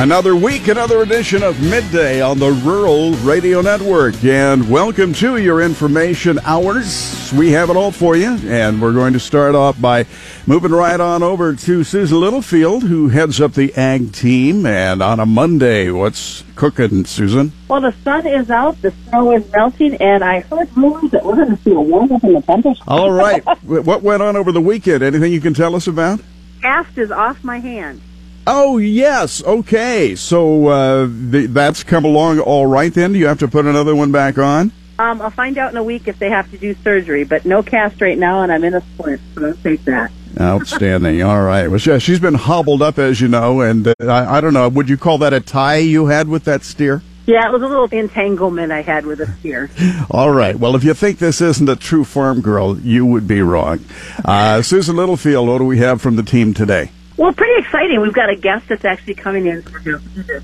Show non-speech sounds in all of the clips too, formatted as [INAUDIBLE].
Another week, another edition of Midday on the Rural Radio Network. And welcome to your information hours. We have it all for you. And we're going to start off by moving right on over to Susan Littlefield, who heads up the ag team. And on a Monday, what's cooking, Susan? Well, the sun is out, the snow is melting, and I heard rumors that we're going to see a warm up in the temperatures. All right. [LAUGHS] what went on over the weekend? Anything you can tell us about? Cast is off my hand. Oh yes, okay. So uh, th- that's come along all right. Then do you have to put another one back on? Um, I'll find out in a week if they have to do surgery, but no cast right now, and I'm in a splint, so I'll take that. Outstanding. [LAUGHS] All right. Well, she- she's been hobbled up, as you know, and uh, I, I don't know. Would you call that a tie you had with that steer? Yeah, it was a little entanglement I had with a steer. [LAUGHS] All right. Well, if you think this isn't a true farm girl, you would be wrong. Uh, Susan Littlefield, what do we have from the team today? Well, pretty exciting. We've got a guest that's actually coming in for the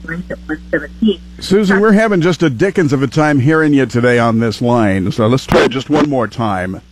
lunch at 117. Susan, we're having just a dickens of a time hearing you today on this line, so let's try it just one more time.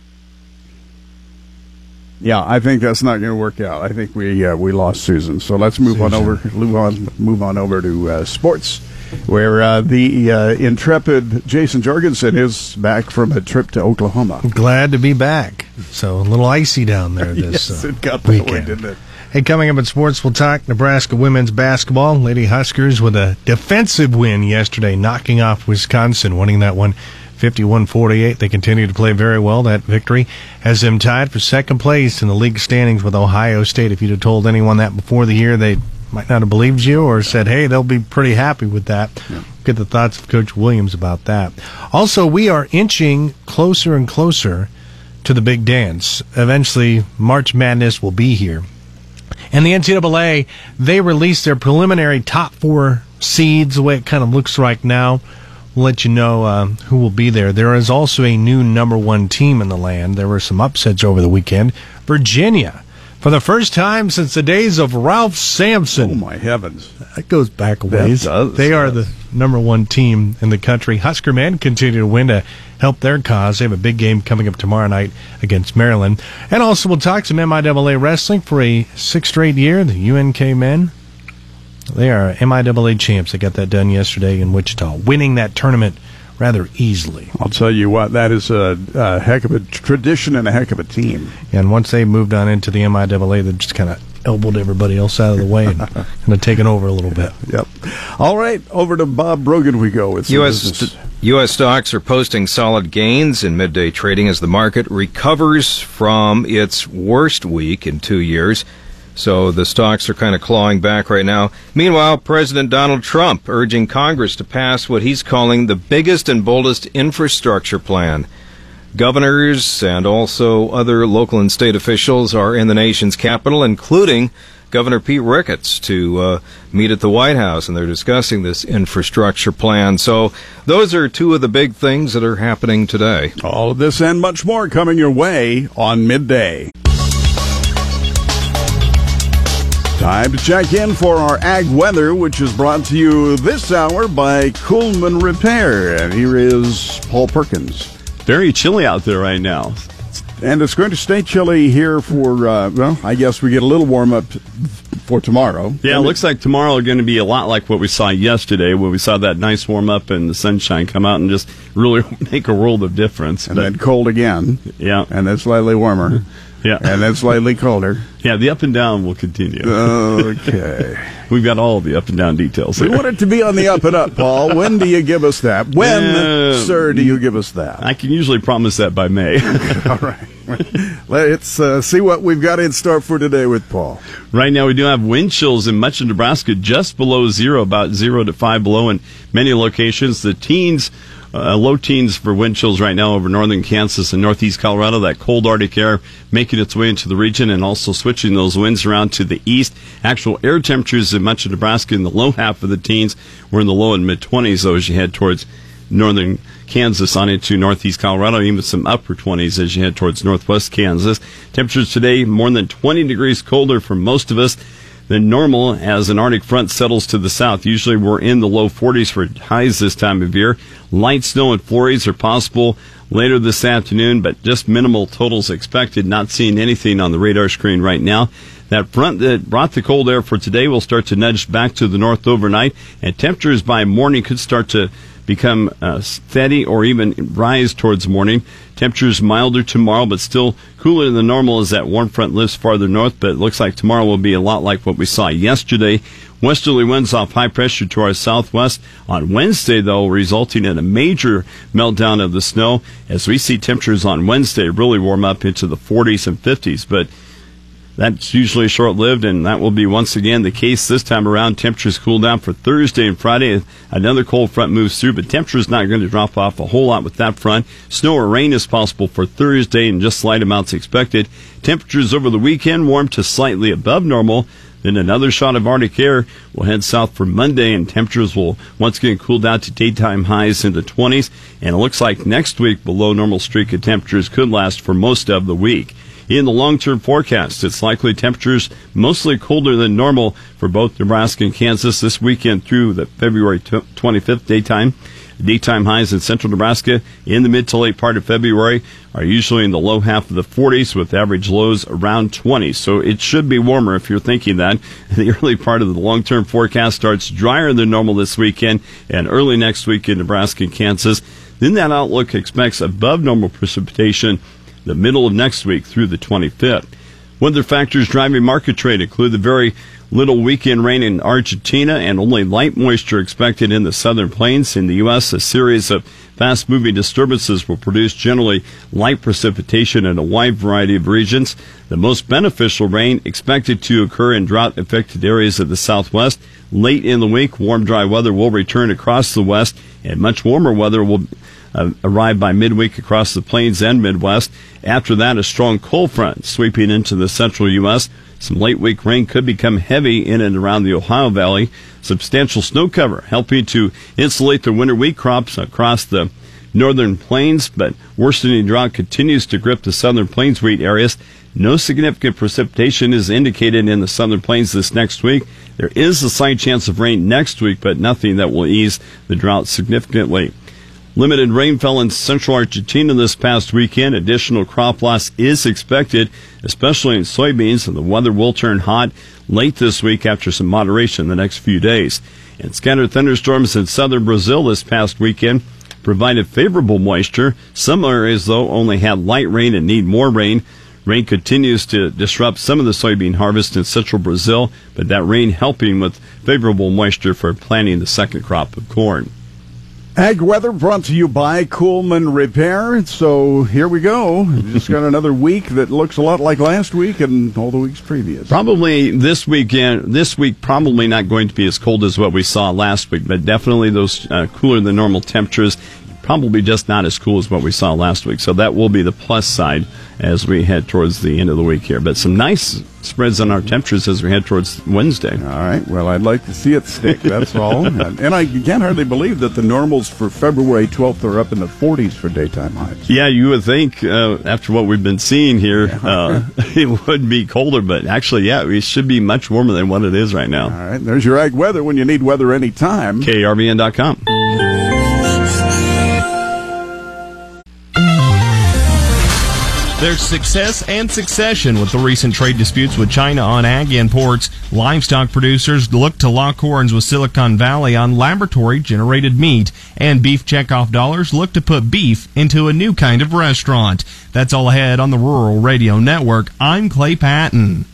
Yeah, I think that's not going to work out. I think we uh, we lost Susan, so let's move on over move on move on over to uh, sports, where uh, the uh, intrepid Jason Jorgensen is back from a trip to Oklahoma. Glad to be back. So a little icy down there [LAUGHS] this yes, uh, it got that way, weekend. didn't it? Hey, coming up in sports, we'll talk Nebraska women's basketball. Lady Huskers with a defensive win yesterday, knocking off Wisconsin, winning that one 51-48. They continue to play very well. That victory has them tied for second place in the league standings with Ohio State. If you'd have told anyone that before the year, they might not have believed you or said, hey, they'll be pretty happy with that. Get the thoughts of Coach Williams about that. Also, we are inching closer and closer to the big dance. Eventually, March Madness will be here. And the NCAA, they released their preliminary top four seeds, the way it kind of looks right now. We'll let you know uh, who will be there. There is also a new number one team in the land. There were some upsets over the weekend. Virginia, for the first time since the days of Ralph Sampson. Oh my heavens! That goes back a ways. does, they are the number one team in the country. Husker men continue to win to help their cause. They have a big game coming up tomorrow night against Maryland. And also we'll talk some MIAA wrestling for a sixth straight year. The UNK men, they are MIAA champs. They got that done yesterday in Wichita, winning that tournament rather easily. I'll tell you what, that is a, a heck of a tradition and a heck of a team. And once they moved on into the MIAA, they just kind of elbowed everybody else out of the way and [LAUGHS] kind of taken over a little bit. Yep. All right, over to Bob Brogan we go with some U.S. st- U.S. stocks are posting solid gains in midday trading as the market recovers from its worst week in two years. So the stocks are kind of clawing back right now. Meanwhile, President Donald Trump urging Congress to pass what he's calling the biggest and boldest infrastructure plan. Governors and also other local and state officials are in the nation's capital, including Governor Pete Ricketts, to uh, meet at the White House, and they're discussing this infrastructure plan. So, those are two of the big things that are happening today. All of this and much more coming your way on midday. Time to check in for our ag weather, which is brought to you this hour by Coolman Repair. And here is Paul Perkins. Very chilly out there right now. And it's going to stay chilly here for, uh, well, I guess we get a little warm up for tomorrow. Yeah, it looks like tomorrow going to be a lot like what we saw yesterday, where we saw that nice warm up and the sunshine come out and just [LAUGHS] really [LAUGHS] make a world of difference. And But, then cold again. yeah, And then slightly warmer. [LAUGHS] yeah, and that's slightly colder. yeah. The up and down will continue. Okay. [LAUGHS] We've got all the up and down details. We want it to be on the up and up, Paul. When do you give us that? When, Uh, sir, do you give us that? I can usually promise that by May. [LAUGHS] All right. Let's uh, see what we've got in store for today with Paul. Right now, we do have wind chills in much of Nebraska just below zero, about zero to five below in many locations. The teens, uh, low teens for wind chills right now over northern Kansas and northeast Colorado. That cold Arctic air making its way into the region and also switching those winds around to the east. Actual air temperatures in much of Nebraska in the low half of the teens. We're in the low and mid 20s, though, as you head towards northern Kansas on into northeast Colorado, even some upper 20s as you head towards northwest Kansas. Temperatures today more than 20 degrees colder for most of us. Than normal as an Arctic front settles to the south. Usually we're in the low 40s for highs this time of year. Light snow and flurries are possible later this afternoon, but just minimal totals expected. Not seeing anything on the radar screen right now. That front that brought the cold air for today will start to nudge back to the north overnight, and temperatures by morning could start to become uh, steady or even rise towards morning. Temperatures milder tomorrow, but still cooler than normal as that warm front lifts farther north. But it looks like tomorrow will be a lot like what we saw yesterday. Westerly winds off high pressure to our southwest on Wednesday, though, resulting in a major meltdown of the snow as we see temperatures on Wednesday really warm up into the 40s and 50s. But that's usually short lived, and that will be once again the case this time around. Temperatures cool down for Thursday and Friday. Another cold front moves through, but temperatures not going to drop off a whole lot with that front. Snow or rain is possible for Thursday, and just slight amounts expected. Temperatures over the weekend warm to slightly above normal. Then another shot of Arctic air will head south for Monday, and temperatures will once again cool down to daytime highs in the 20s. And it looks like next week, below normal streak of temperatures could last for most of the week. In the long-term forecast, it's likely temperatures mostly colder than normal for both Nebraska and Kansas this weekend through the February 25th daytime. Daytime highs in central Nebraska in the mid to late part of February are usually in the low half of the 40s with average lows around 20. So it should be warmer if you're thinking that. [LAUGHS] The early part of the long-term forecast starts drier than normal this weekend and early next week in Nebraska and Kansas. Then that outlook expects above normal precipitation the middle of next week through the 25th. Weather factors driving market trade include the very little weekend rain in Argentina and only light moisture expected in the southern plains. In the U.S., a series of fast moving disturbances will produce generally light precipitation in a wide variety of regions. The most beneficial rain expected to occur in drought affected areas of the southwest. Late in the week, warm, dry weather will return across the west, and much warmer weather will uh, by midweek across the plains and Midwest. After that, a strong cold front sweeping into the central U.S. Some late week rain could become heavy in and around the Ohio Valley. Substantial snow cover helping to insulate the winter wheat crops across the northern plains, but worsening drought continues to grip the southern plains wheat areas. No significant precipitation is indicated in the southern plains this next week. There is a slight chance of rain next week, but nothing that will ease the drought significantly. Limited rainfall in central Argentina this past weekend. Additional crop loss is expected, especially in soybeans, and the weather will turn hot late this week after some moderation the next few days. And scattered thunderstorms in southern Brazil this past weekend provided favorable moisture. Some areas, though, only had light rain and need more rain. Rain continues to disrupt some of the soybean harvest in central Brazil, but that rain helping with favorable moisture for planting the second crop of corn. Ag weather brought to you by Coolman Repair. So here we go. Just got another week that looks a lot like last week and all the weeks previous. Probably this weekend, this week probably not going to be as cold as what we saw last week, but definitely those uh, cooler than normal temperatures probably just not as cool as what we saw last week. So that will be the plus side as we head towards the end of the week here. But some nice spreads on our temperatures as we head towards Wednesday. All right. Well, I'd like to see it stick. That's all. [LAUGHS] and, and, I can't hardly believe that the normals for February 12th are up in the 40s for daytime highs. Yeah, you would think uh, after what we've been seeing here, yeah. uh, [LAUGHS] it would be colder. But actually, yeah, it should be much warmer than what it is right now. All right. There's your ag weather when you need weather anytime. KRVN.com. There's success and succession with the recent trade disputes with China on ag imports. Livestock producers look to lock horns with Silicon Valley on laboratory generated meat, and beef checkoff dollars look to put beef into a new kind of restaurant. That's all ahead on the Rural Radio Network. I'm Clay Patton.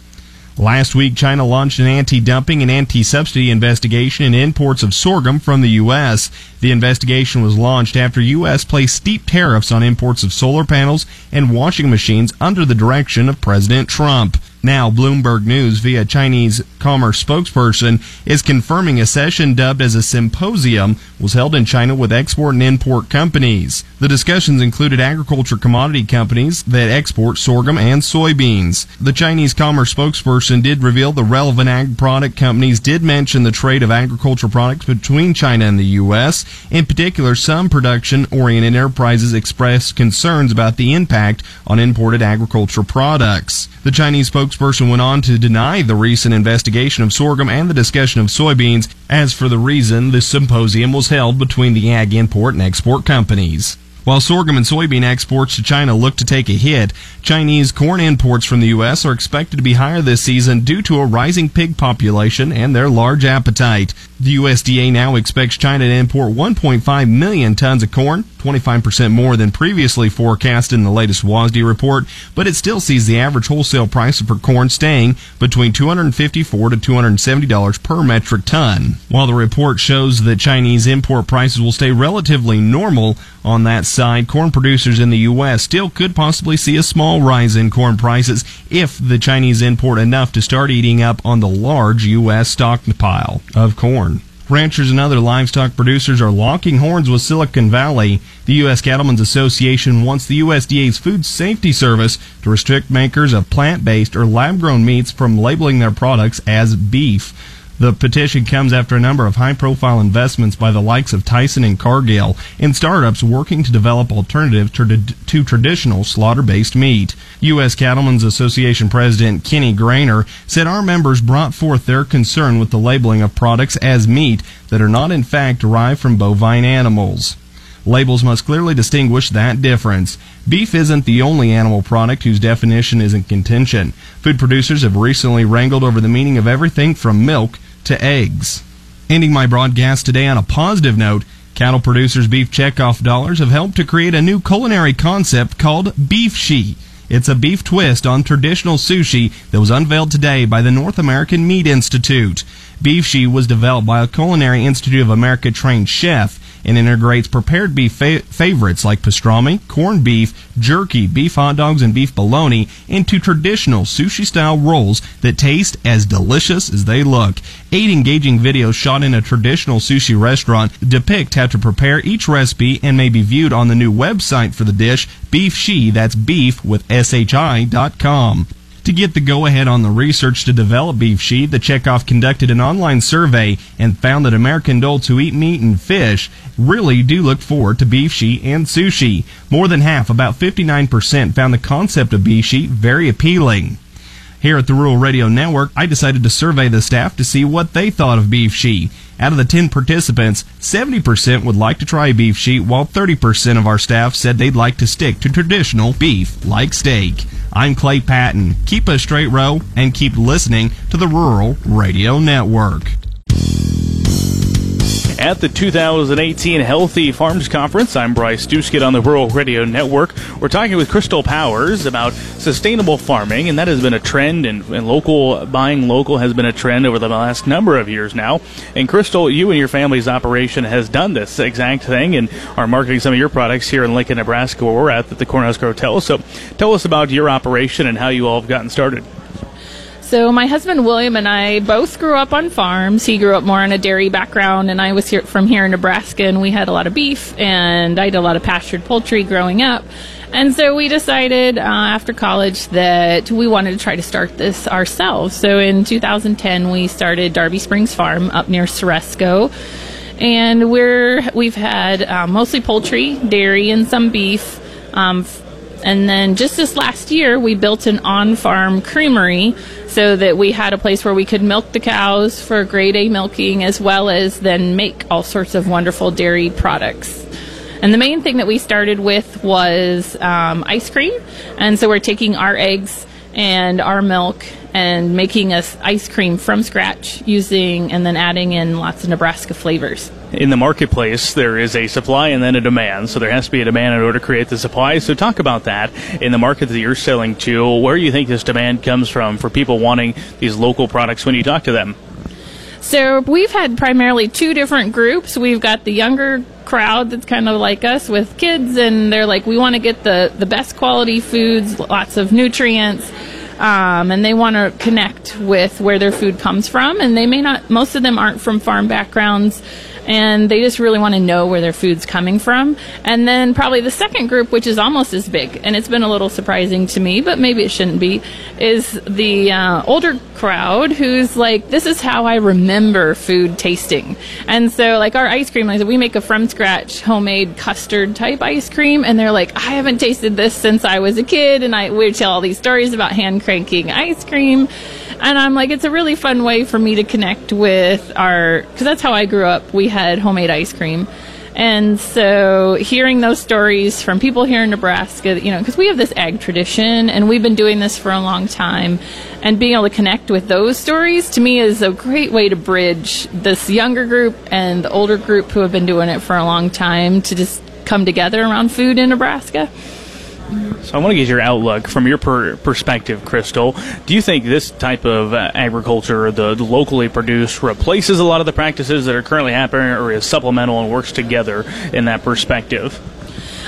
Last week, China launched an anti-dumping and anti-subsidy investigation in imports of sorghum from the U.S. The investigation was launched after U.S. placed steep tariffs on imports of solar panels and washing machines under the direction of President Trump. Now, Bloomberg News, via Chinese commerce spokesperson, is confirming a session dubbed as a symposium was held in China with export and import companies. The discussions included agriculture commodity companies that export sorghum and soybeans. The Chinese commerce spokesperson did reveal the relevant ag product companies did mention the trade of agriculture products between China and the U.S. In particular, some production oriented enterprises expressed concerns about the impact on imported agriculture products. The Chinese spokesperson spokesperson went on to deny the recent investigation of sorghum and the discussion of soybeans as for the reason the symposium was held between the ag import and export companies. While sorghum and soybean exports to China look to take a hit, Chinese corn imports from the U.S. are expected to be higher this season due to a rising pig population and their large appetite. The USDA now expects China to import 1.5 million tons of corn, 25% more than previously forecast in the latest WASDE report, but it still sees the average wholesale price for corn staying between 254 to $270 per metric ton. While the report shows that Chinese import prices will stay relatively normal on that side, corn producers in the U.S. still could possibly see a small rise in corn prices if the Chinese import enough to start eating up on the large U.S. stockpile of corn. Ranchers and other livestock producers are locking horns with Silicon Valley. The U.S. Cattlemen's Association wants the USDA's Food Safety Service to restrict makers of plant based or lab grown meats from labeling their products as beef. The petition comes after a number of high profile investments by the likes of Tyson and Cargill in startups working to develop alternatives to, to traditional slaughter based meat. U.S. Cattlemen's Association President Kenny Graner said our members brought forth their concern with the labeling of products as meat that are not in fact derived from bovine animals. Labels must clearly distinguish that difference. Beef isn't the only animal product whose definition is in contention. Food producers have recently wrangled over the meaning of everything from milk to eggs. Ending my broadcast today on a positive note, cattle producers' beef checkoff dollars have helped to create a new culinary concept called Beefshi. It's a beef twist on traditional sushi that was unveiled today by the North American Meat Institute. Beefshi was developed by a Culinary Institute of America trained chef and integrates prepared beef fa- favorites like pastrami, corned beef, jerky, beef hot dogs, and beef bologna into traditional sushi style rolls that taste as delicious as they look. Eight engaging videos shot in a traditional sushi restaurant depict how to prepare each recipe and may be viewed on the new website for the dish, Beefshi, that's beef with S-H-I dot com. To get the go ahead on the research to develop Beefshi, the checkoff conducted an online survey and found that American adults who eat meat and fish really do look forward to Beefshi and sushi. More than half, about 59%, found the concept of Beefshi very appealing. Here at the Rural Radio Network, I decided to survey the staff to see what they thought of Beefshi. Out of the 10 participants, 70% would like to try beefshi, while 30% of our staff said they'd like to stick to traditional beef, like steak. I'm Clay Patton. Keep a straight row and keep listening to the Rural Radio Network. At the 2018 Healthy Farms Conference, I'm Bryce Doeschot on the Rural Radio Network. We're talking with Crystal Powers about sustainable farming, and that has been a trend, and, and local buying local has been a trend over the last number of years now. And Crystal, you and your family's operation has done this exact thing and are marketing some of your products here in Lincoln, Nebraska, where we're at, at the Cornhusker Hotel. So tell us about your operation and how you all have gotten started. So my husband William and I both grew up on farms. He grew up more on a dairy background, and I was here from here in Nebraska, and we had a lot of beef, and I did a lot of pastured poultry growing up. And so we decided uh, after college that we wanted to try to start this ourselves. So in 2010, we started Darby Springs Farm up near Ceresco. And we're we've had uh, mostly poultry, dairy, and some beef. Um, and then just this last year, we built an on farm creamery so that we had a place where we could milk the cows for grade A milking as well as then make all sorts of wonderful dairy products. And the main thing that we started with was um, ice cream. And so we're taking our eggs and our milk and making us ice cream from scratch using and then adding in lots of Nebraska flavors in the marketplace, there is a supply and then a demand. So there has to be a demand in order to create the supply. So talk about that in the market that you're selling to. Where do you think this demand comes from for people wanting these local products when you talk to them? So we've had primarily two different groups. We've got the younger crowd that's kind of like us with kids, and they're like, we want to get the, the best quality foods, lots of nutrients. Um, and they want to connect with where their food comes from. And they may not, most of them aren't from farm backgrounds. And they just really want to know where their food's coming from. And then probably the second group, which is almost as big, and it's been a little surprising to me, but maybe it shouldn't be, is the uh, older crowd who's like, this is how I remember food tasting. And so, like our ice cream, like we make a from scratch homemade custard type ice cream, and they're like, I haven't tasted this since I was a kid, and I would tell all these stories about hand cranking ice cream. And I'm like, it's a really fun way for me to connect with our, because that's how I grew up. We had homemade ice cream. And so hearing those stories from people here in Nebraska, you know, because we have this ag tradition and we've been doing this for a long time, and being able to connect with those stories to me is a great way to bridge this younger group and the older group who have been doing it for a long time to just come together around food in Nebraska. So I want to get your outlook from your per- perspective, Crystal. Do you think this type of uh, agriculture, the, the locally produced, replaces a lot of the practices that are currently happening, or is supplemental and works together in that perspective?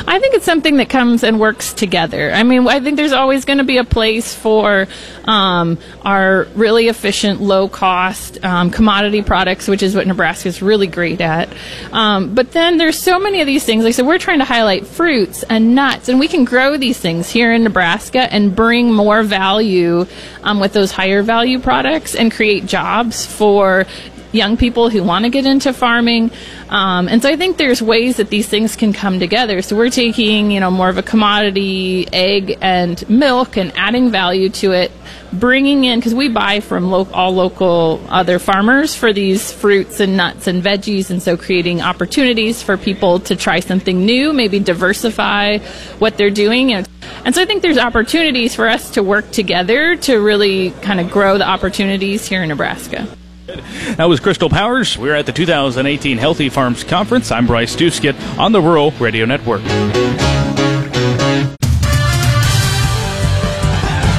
I think it's something that comes and works together. I mean, I think there's always going to be a place for um, our really efficient, low cost um, commodity products, which is what Nebraska is really great at. Um, but then there's so many of these things. Like I said, we're trying to highlight fruits and nuts, and we can grow these things here in Nebraska and bring more value um, with those higher value products and create jobs for young people who want to get into farming. Um, and so I think there's ways that these things can come together. So we're taking, you know, more of a commodity egg and milk and adding value to it, bringing in, because we buy from lo- all local other farmers for these fruits and nuts and veggies. And so creating opportunities for people to try something new, maybe diversify what they're doing. And, and so I think there's opportunities for us to work together to really kind of grow the opportunities here in Nebraska. [LAUGHS] That was Crystal Powers. We're at the 2018 Healthy Farms Conference. I'm Bryce Doeschot on the Rural Radio Network.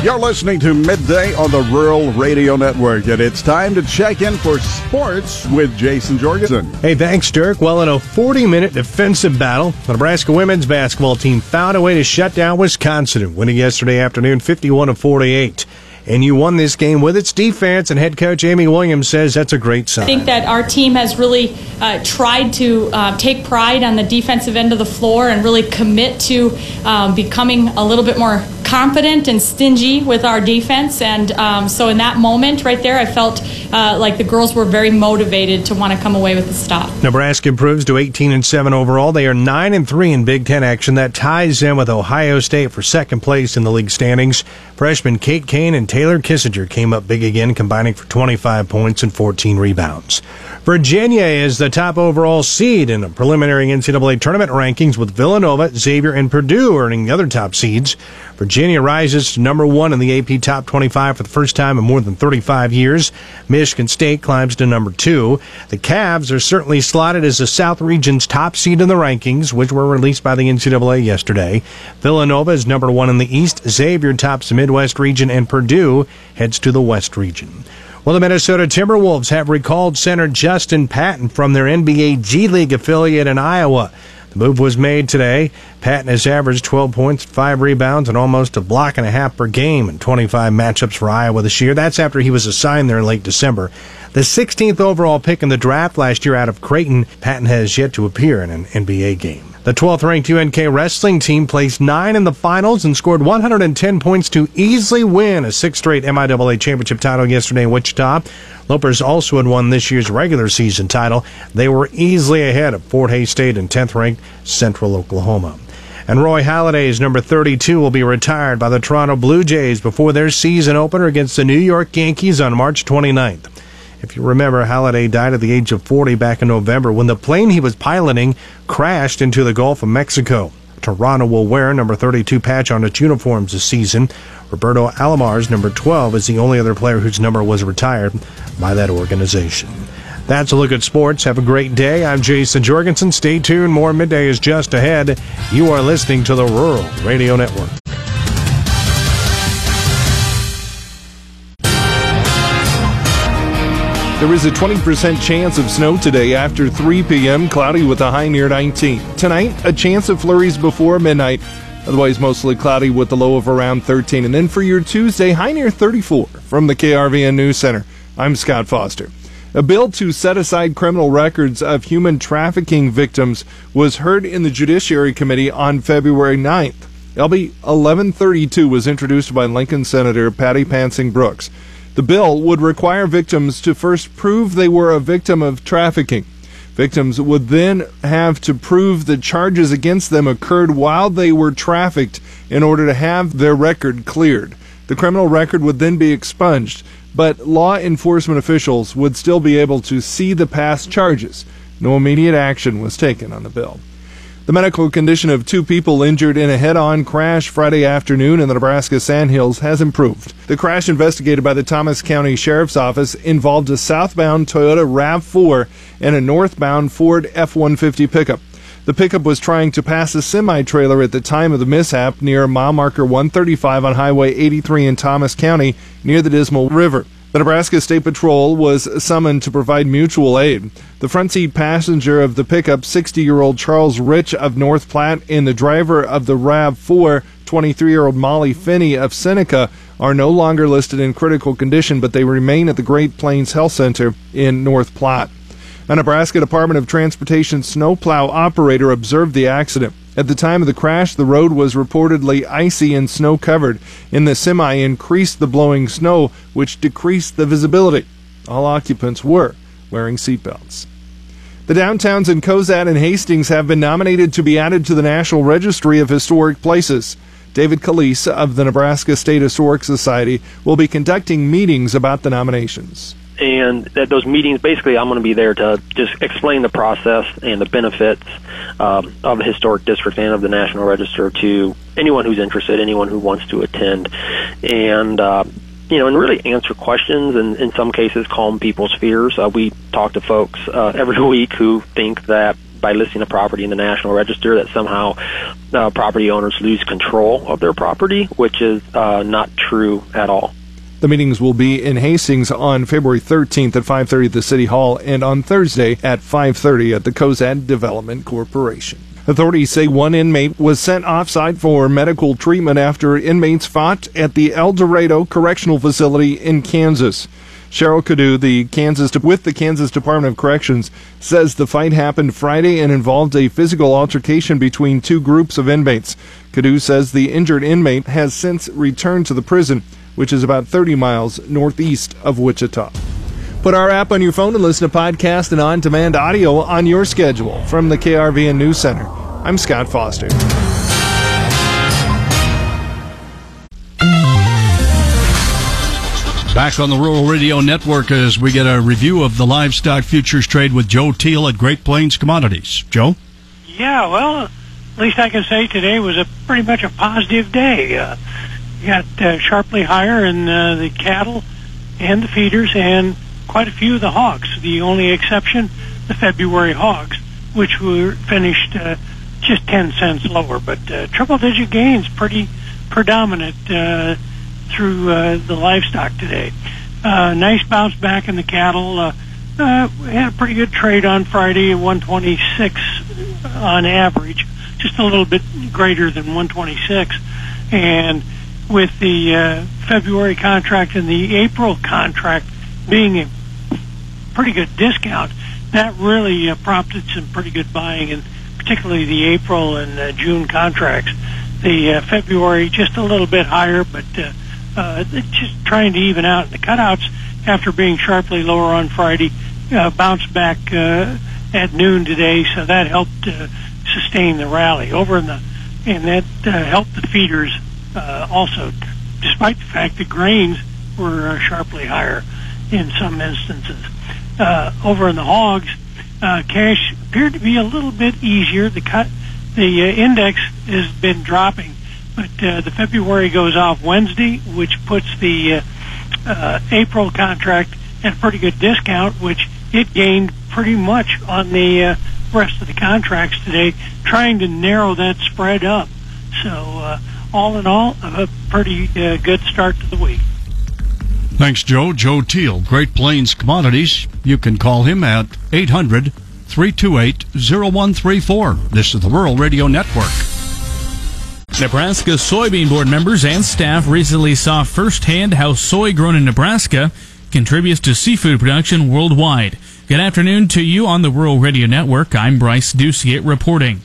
You're listening to Midday on the Rural Radio Network, and it's time to check in for sports with Jason Jorgensen. Hey, thanks, Dirk. Well, in a 40 minute defensive battle, the Nebraska women's basketball team found a way to shut down Wisconsin, winning yesterday afternoon 51 to 48 and you won this game with its defense. And head coach Amy Williams says that's a great sign. I think that our team has really uh, tried to uh, take pride on the defensive end of the floor and really commit to um, becoming a little bit more confident and stingy with our defense. And um, so in that moment right there, I felt uh, like the girls were very motivated to want to come away with the stop. Nebraska improves to 18 and 7 overall. They are 9 and 3 in Big Ten action. That ties them with Ohio State for second place in the league standings. Freshman Kate Cain and Taylor Kissinger came up big again, combining for 25 points and 14 rebounds. Virginia is the top overall seed in the preliminary NCAA tournament rankings with Villanova, Xavier, and Purdue earning the other top seeds. Virginia rises to number one in the AP Top 25 for the first time in more than 35 years. Michigan State climbs to number two. The Cavs are certainly slotted as the South region's top seed in the rankings, which were released by the NCAA yesterday. Villanova is number one in the East. Xavier tops the Midwest region, and Purdue heads to the West region. Well, the Minnesota Timberwolves have recalled center Justin Patton from their NBA G League affiliate in Iowa. The move was made today. Patton has averaged 12 points, 5 rebounds, and almost a block and a half per game in 25 matchups for Iowa this year. That's after he was assigned there in late December. The 16th overall pick in the draft last year out of Creighton, Patton has yet to appear in an NBA game. The 12th ranked UNK wrestling team placed nine in the finals and scored 110 points to easily win a sixth straight MIAA championship title yesterday in Wichita. Lopers also had won this year's regular season title. They were easily ahead of Fort Hays State and 10th ranked Central Oklahoma. And Roy Halladay's number 32 will be retired by the Toronto Blue Jays before their season opener against the New York Yankees on March 29th. If you remember, Halladay died at the age of 40 back in November when the plane he was piloting crashed into the Gulf of Mexico. Toronto will wear number 32 patch on its uniforms this season. Roberto Alomar's number 12 is the only other player whose number was retired by that organization. That's a look at sports. Have a great day. I'm Jason Jorgensen. Stay tuned. More midday is just ahead. You are listening to the Rural Radio Network. There is a 20% chance of snow today after 3 p.m., cloudy with a high near 19. Tonight, a chance of flurries before midnight, otherwise mostly cloudy with a low of around 13. And then for your Tuesday, high near 34. From the KRVN News Center, I'm Scott Foster. A bill to set aside criminal records of human trafficking victims was heard in the Judiciary Committee on February 9th. LB 1132 was introduced by Lincoln Senator Patty Pansing Brooks. The bill would require victims to first prove they were a victim of trafficking. Victims would then have to prove the charges against them occurred while they were trafficked in order to have their record cleared. The criminal record would then be expunged, but law enforcement officials would still be able to see the past charges. No immediate action was taken on the bill. The medical condition of two people injured in a head on crash Friday afternoon in the Nebraska Sandhills has improved. The crash investigated by the Thomas County Sheriff's Office involved a southbound Toyota RAV4 and a northbound Ford F 150 pickup. The pickup was trying to pass a semi trailer at the time of the mishap near mile marker 135 on Highway 83 in Thomas County near the Dismal River. The Nebraska State Patrol was summoned to provide mutual aid. The front seat passenger of the pickup, 60 year old Charles Rich of North Platte, and the driver of the RAV4, 23 year old Molly Finney of Seneca, are no longer listed in critical condition, but they remain at the Great Plains Health Center in North Platte. A Nebraska Department of Transportation snowplow operator observed the accident. At the time of the crash, the road was reportedly icy and snow covered, and the semi increased the blowing snow, which decreased the visibility. All occupants were wearing seatbelts. The downtowns in Cozad and Hastings have been nominated to be added to the National Registry of Historic Places. David Calease of the Nebraska State Historic Society will be conducting meetings about the nominations and at those meetings, basically, I'm going to be there to just explain the process and the benefits um, of the historic district and of the National Register to anyone who's interested, anyone who wants to attend, and uh, you know, and really answer questions and in some cases calm people's fears. Uh, we talk to folks uh, every [LAUGHS] week who think that by listing a property in the National Register that somehow uh, property owners lose control of their property, which is uh, not true at all. The meetings will be in Hastings on February 13th at 5:30 at the City Hall and on Thursday at 5:30 at the Cozad Development Corporation. Authorities say one inmate was sent offsite for medical treatment after inmates fought at the El Dorado Correctional Facility in Kansas. Cheryl Cadue, the Kansas with the Kansas Department of Corrections, says the fight happened Friday and involved a physical altercation between two groups of inmates. Cadue says the injured inmate has since returned to the prison which is about 30 miles northeast of Wichita. Put our app on your phone and listen to podcast and on demand audio on your schedule. From the KRVN News Center, I'm Scott Foster. Back on the Rural Radio Network as we get a review of the livestock futures trade with Joe Teal at Great Plains Commodities. Joe? Yeah, well, at least I can say today was a pretty much a positive day. Uh, got uh, sharply higher in uh, the cattle and the feeders and quite a few of the hogs. The only exception, the February hogs, which were finished uh, just 10 cents lower. But uh, triple digit gains pretty predominant uh, through uh, the livestock today. Uh, nice bounce back in the cattle. Uh, uh, we had a pretty good trade on Friday 126 on average, just a little bit greater than 126. And with the uh, February contract and the April contract being a pretty good discount, that really uh, prompted some pretty good buying, and particularly the April and uh, June contracts. The uh, February just a little bit higher, but uh, uh, just trying to even out. The cutouts, after being sharply lower on Friday, uh, bounced back uh, at noon today, so that helped uh, sustain the rally over in the, and that uh, helped the feeders uh, also, despite the fact that grains were uh, sharply higher in some instances. Uh, over in the hogs, uh, cash appeared to be a little bit easier. The cut, the uh, index has been dropping, but uh, the February goes off Wednesday, which puts the uh, uh, April contract at a pretty good discount, which it gained pretty much on the uh, rest of the contracts today, trying to narrow that spread up. So uh, all in all, a pretty uh, good start to the week. Thanks, Joe. Joe Teal, Great Plains Commodities. You can call him at 800 328 0134. This is the Rural Radio Network. Nebraska Soybean Board members and staff recently saw firsthand how soy grown in Nebraska contributes to seafood production worldwide. Good afternoon to you on the Rural Radio Network. I'm Bryce Doeschot reporting.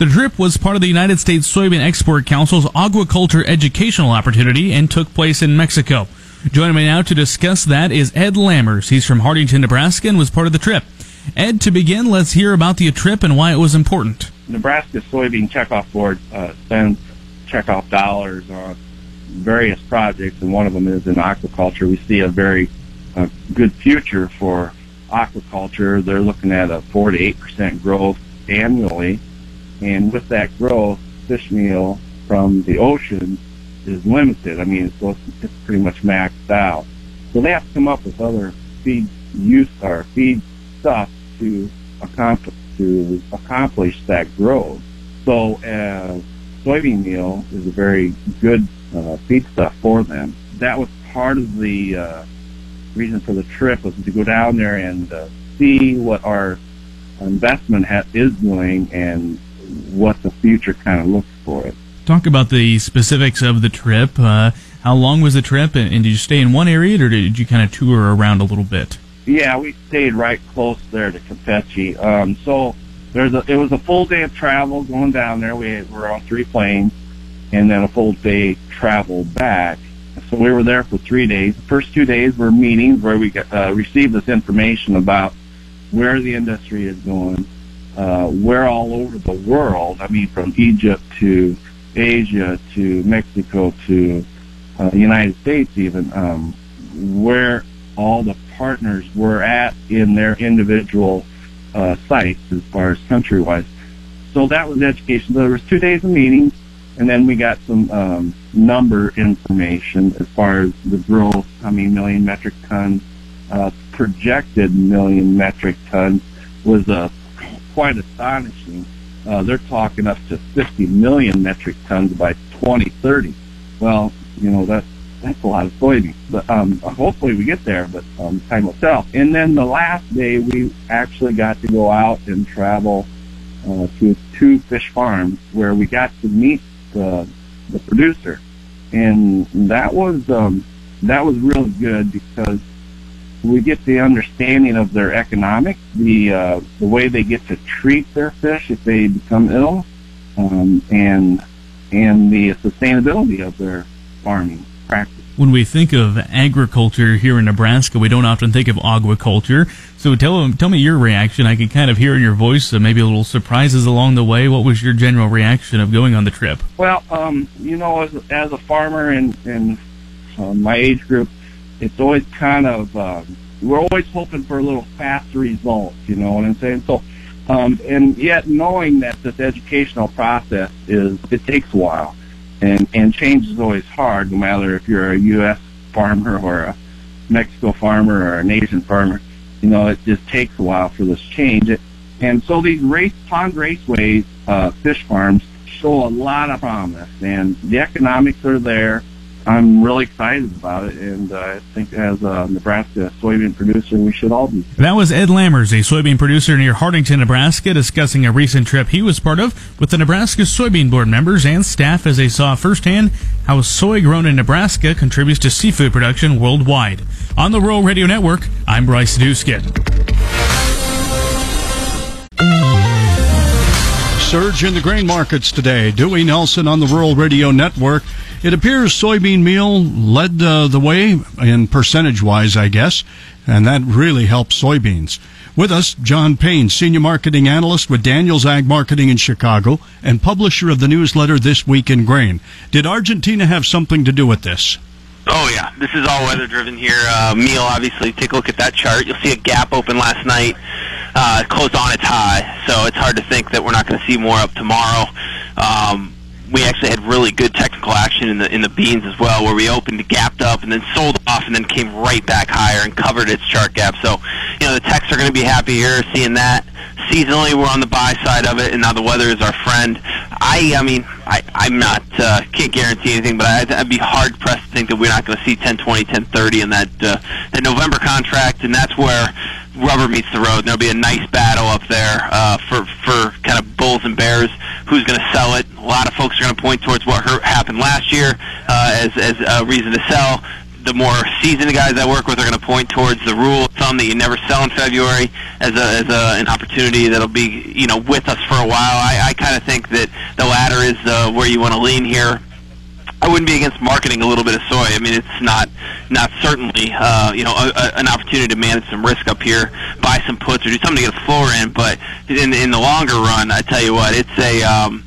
The trip was part of the United States Soybean Export Council's aquaculture educational opportunity and took place in Mexico. Joining me now to discuss that is Ed Lammers. He's from Hartington, Nebraska, and was part of the trip. Ed, to begin, let's hear about the trip and why it was important. Nebraska Soybean Checkoff Board uh, spends checkoff dollars on various projects, and one of them is in aquaculture. We see a very uh, good future for aquaculture. They're looking at a 4 to 8 percent growth annually, and with that growth, fish meal from the ocean is limited. I mean, it's, it's pretty much maxed out. So they have to come up with other feed use or feed stuff to accomplish to accomplish that growth. So uh, soybean meal is a very good uh, feed stuff for them. That was part of the uh, reason for the trip was to go down there and uh, see what our investment ha- is doing and what the future kind of looks for it. Talk about the specifics of the trip. Uh, how long was the trip, and, and did you stay in one area, or did you kind of tour around a little bit? Yeah, we stayed right close there to Campeche. Um, so there's a, it was a full day of travel going down there. We were on three planes, and then a full day travel back. So we were there for three days. The first two days were meetings where we got, uh, received this information about where the industry is going, uh, where all over the world. I mean, from Egypt to Asia to Mexico to uh, the United States, even um, where all the partners were at in their individual uh, sites as far as country wise. So that was education. There was two days of meetings, and then we got some um, number information as far as the growth, I mean, million metric tons, uh, projected million metric tons was uh, quite astonishing. Uh, they're talking up to 50 million metric tons by 2030. Well, you know, that's, that's a lot of soybeans. But, um, hopefully we get there, but, um, time will tell. And then the last day we actually got to go out and travel, uh, to two fish farms where we got to meet the, the producer. And that was, um, that was really good because we get the understanding of their economics, the uh, the way they get to treat their fish if they become ill, um, and and the sustainability of their farming practice. When we think of agriculture here in Nebraska, we don't often think of aquaculture. So tell tell me your reaction. I can kind of hear in your voice uh, maybe a little surprises along the way. What was your general reaction of going on the trip? Well, um, you know, as as a farmer in in uh, my age group it's always kind of uh, we're always hoping for a little faster result. You know what I'm saying? So, um, and yet knowing that this educational process is it takes a while, and and change is always hard, no matter if you're a U.S. farmer or a Mexico farmer or an Asian farmer. You know, it just takes a while for this change. It, and so these race pond raceways, uh, fish farms show a lot of promise, and the economics are there I'm really excited about it, and uh, I think as a Nebraska soybean producer, we should all be. That was Ed Lammers, a soybean producer near Hartington, Nebraska, discussing a recent trip he was part of with the Nebraska Soybean Board members and staff as they saw firsthand how soy grown in Nebraska contributes to seafood production worldwide. On the Rural Radio Network, I'm Bryce Doeschot. Surge in the grain markets today. Dewey Nelson on the Rural Radio Network. It appears soybean meal led uh, the way in percentage wise, I guess, and that really helped soybeans. With us, John Payne, Senior Marketing Analyst with Daniels Ag Marketing in Chicago and publisher of the newsletter This Week in Grain. Did Argentina have something to do with this? Oh yeah, this is all weather driven here. Uh, meal, obviously, take a look at that chart. You'll see a gap open last night, uh, closed on its high. So it's hard to think that we're not going to see more up tomorrow. Um, we actually had really good technical action in the in the beans as well, where we opened, gapped up, and then sold off, and then came right back higher and covered its chart gap. So, you know, the techs are going to be happy here seeing that. Seasonally, we're on the buy side of it, and now the weather is our friend. I, I mean, I, I'm not uh, can't guarantee anything, but I'd, I'd be hard pressed to think that we're not going to see 1020, 1030 in that uh, that November contract, and that's where rubber meets the road. There'll be a nice battle up there uh, for for kind of bulls and bears. Who's going to sell it? A lot of folks are going to point towards what happened last year uh, as as a reason to sell. the more seasoned guys I work with are going to point towards the rule of thumb that you never sell in February as a as a, an opportunity that'll be you know with us for a while. I, I kind of think that the latter is uh, where you want to lean here. I wouldn't be against marketing a little bit of soy. I mean, it's not not certainly uh, you know a, a, an opportunity to manage some risk up here, buy some puts or do something to get a floor in. But in in the longer run, I tell you what, it's a um,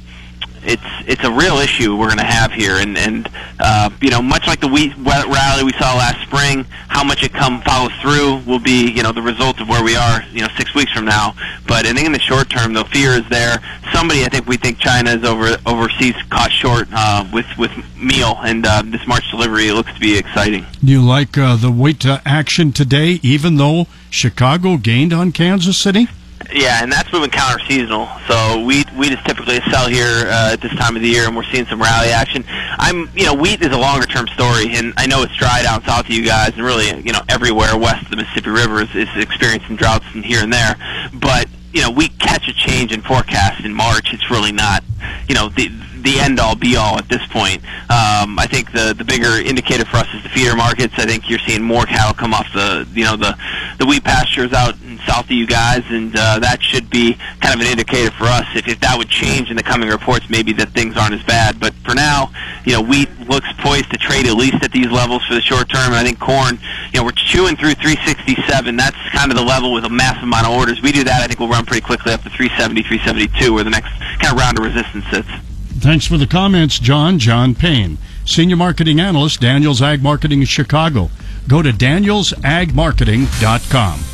it's it's a real issue we're going to have here, and and uh, you know much like the wheat rally we saw last spring, how much it come follows through will be you know the result of where we are you know six weeks from now. But I think in the short term, the fear is there. Somebody I think we think China is over overseas caught short uh, with with meal, and uh, this March delivery looks to be exciting. Do you like uh, the wheat to action today, even though Chicago gained on Kansas City? Yeah, and that's moving counter seasonal. So wheat wheat is typically a sell here uh, at this time of the year, and we're seeing some rally action. I'm you know wheat is a longer term story, and I know it's dry down south of you guys, and really you know everywhere west of the Mississippi River is, is experiencing droughts and here and there. But you know we catch a change in forecast in March. It's really not you know the the end all be all at this point. Um, I think the the bigger indicator for us is the feeder markets. I think you're seeing more cattle come off the you know the the wheat pastures out in south of you guys, and uh, that should be kind of an indicator for us. If, if that would change in the coming reports, maybe that things aren't as bad. But for now, you know, wheat looks poised to trade at least at these levels for the short term. And I think corn, you know, we're chewing through 367. That's kind of the level with a massive amount of orders. We do that, I think we'll run pretty quickly up to 370, 372, where the next kind of round of resistance sits. Thanks for the comments, John. John Payne, Senior Marketing Analyst, Daniels Ag Marketing Chicago. Go to danielsagmarketing.com.